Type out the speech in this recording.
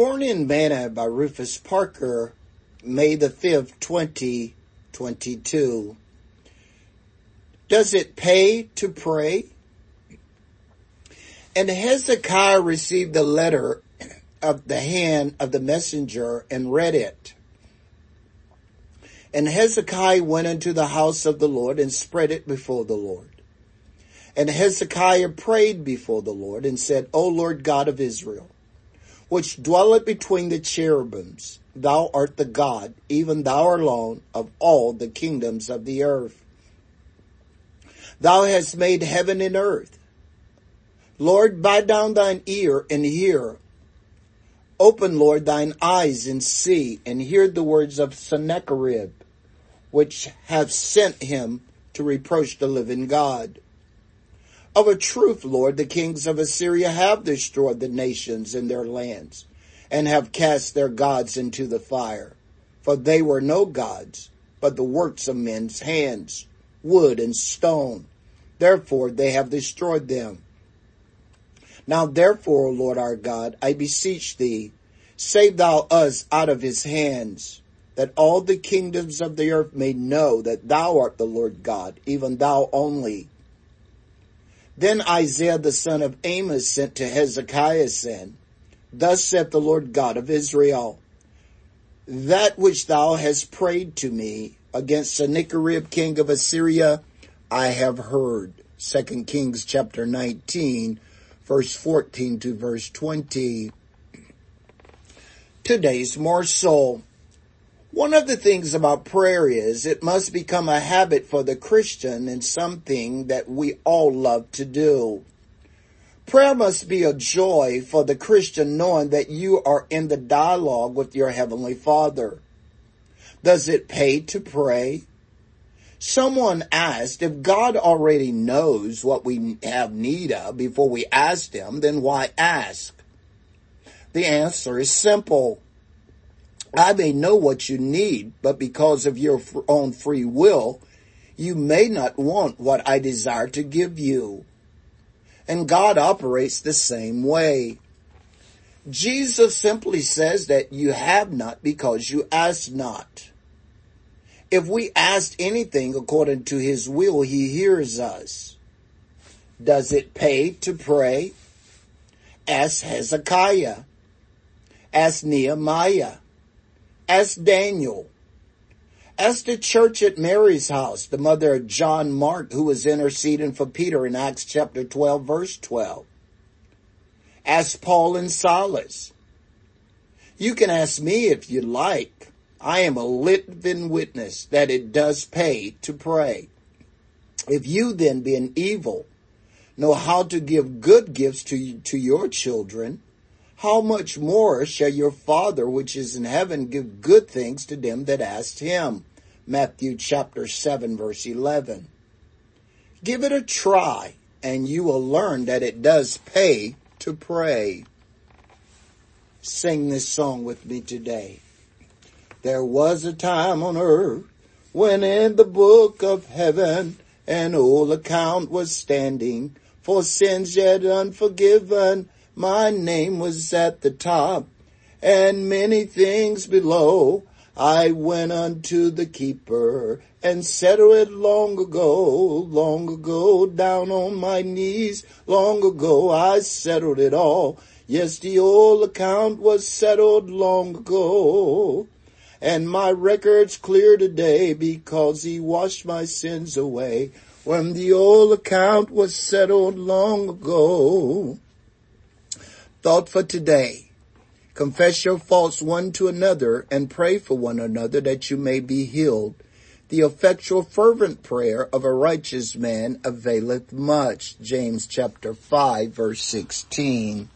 Morning Manna by Rufus Parker, May the 5th, 2022. Does it pay to pray? And Hezekiah received the letter of the hand of the messenger and read it. And Hezekiah went into the house of the Lord and spread it before the Lord. And Hezekiah prayed before the Lord and said, O Lord God of Israel, which dwelleth between the cherubims, thou art the God, even thou alone, of all the kingdoms of the earth. Thou hast made heaven and earth. Lord, bow down thine ear and hear. Open, Lord, thine eyes and see, and hear the words of Sennacherib, which have sent him to reproach the living God. Of a truth, Lord, the kings of Assyria have destroyed the nations and their lands, and have cast their gods into the fire. For they were no gods, but the works of men's hands, wood and stone. Therefore they have destroyed them. Now therefore, O Lord our God, I beseech thee, save thou us out of his hands, that all the kingdoms of the earth may know that thou art the Lord God, even thou only, then Isaiah the son of Amos sent to Hezekiah saying, Thus saith the Lord God of Israel, That which thou hast prayed to me against Sennacherib king of Assyria, I have heard. Second Kings chapter 19, verse 14 to verse 20. Today's morsel. One of the things about prayer is it must become a habit for the Christian and something that we all love to do. Prayer must be a joy for the Christian knowing that you are in the dialogue with your Heavenly Father. Does it pay to pray? Someone asked if God already knows what we have need of before we ask Him, then why ask? The answer is simple. I may know what you need, but because of your own free will, you may not want what I desire to give you. And God operates the same way. Jesus simply says that you have not because you ask not. If we ask anything according to his will, he hears us. Does it pay to pray? Ask Hezekiah. Ask Nehemiah. Ask Daniel. Ask the church at Mary's house, the mother of John Mark, who was interceding for Peter in Acts chapter 12, verse 12. Ask Paul and Silas. You can ask me if you like. I am a living witness that it does pay to pray. If you then, being evil, know how to give good gifts to, to your children, how much more shall your Father which is in heaven give good things to them that ask him? Matthew chapter 7 verse 11. Give it a try and you will learn that it does pay to pray. Sing this song with me today. There was a time on earth when in the book of heaven an old account was standing for sins yet unforgiven my name was at the top and many things below. I went unto the keeper and settled oh, it long ago, long ago, down on my knees, long ago I settled it all. Yes, the old account was settled long ago. And my record's clear today because he washed my sins away when the old account was settled long ago. Thought for today. Confess your faults one to another and pray for one another that you may be healed. The effectual fervent prayer of a righteous man availeth much. James chapter 5 verse 16.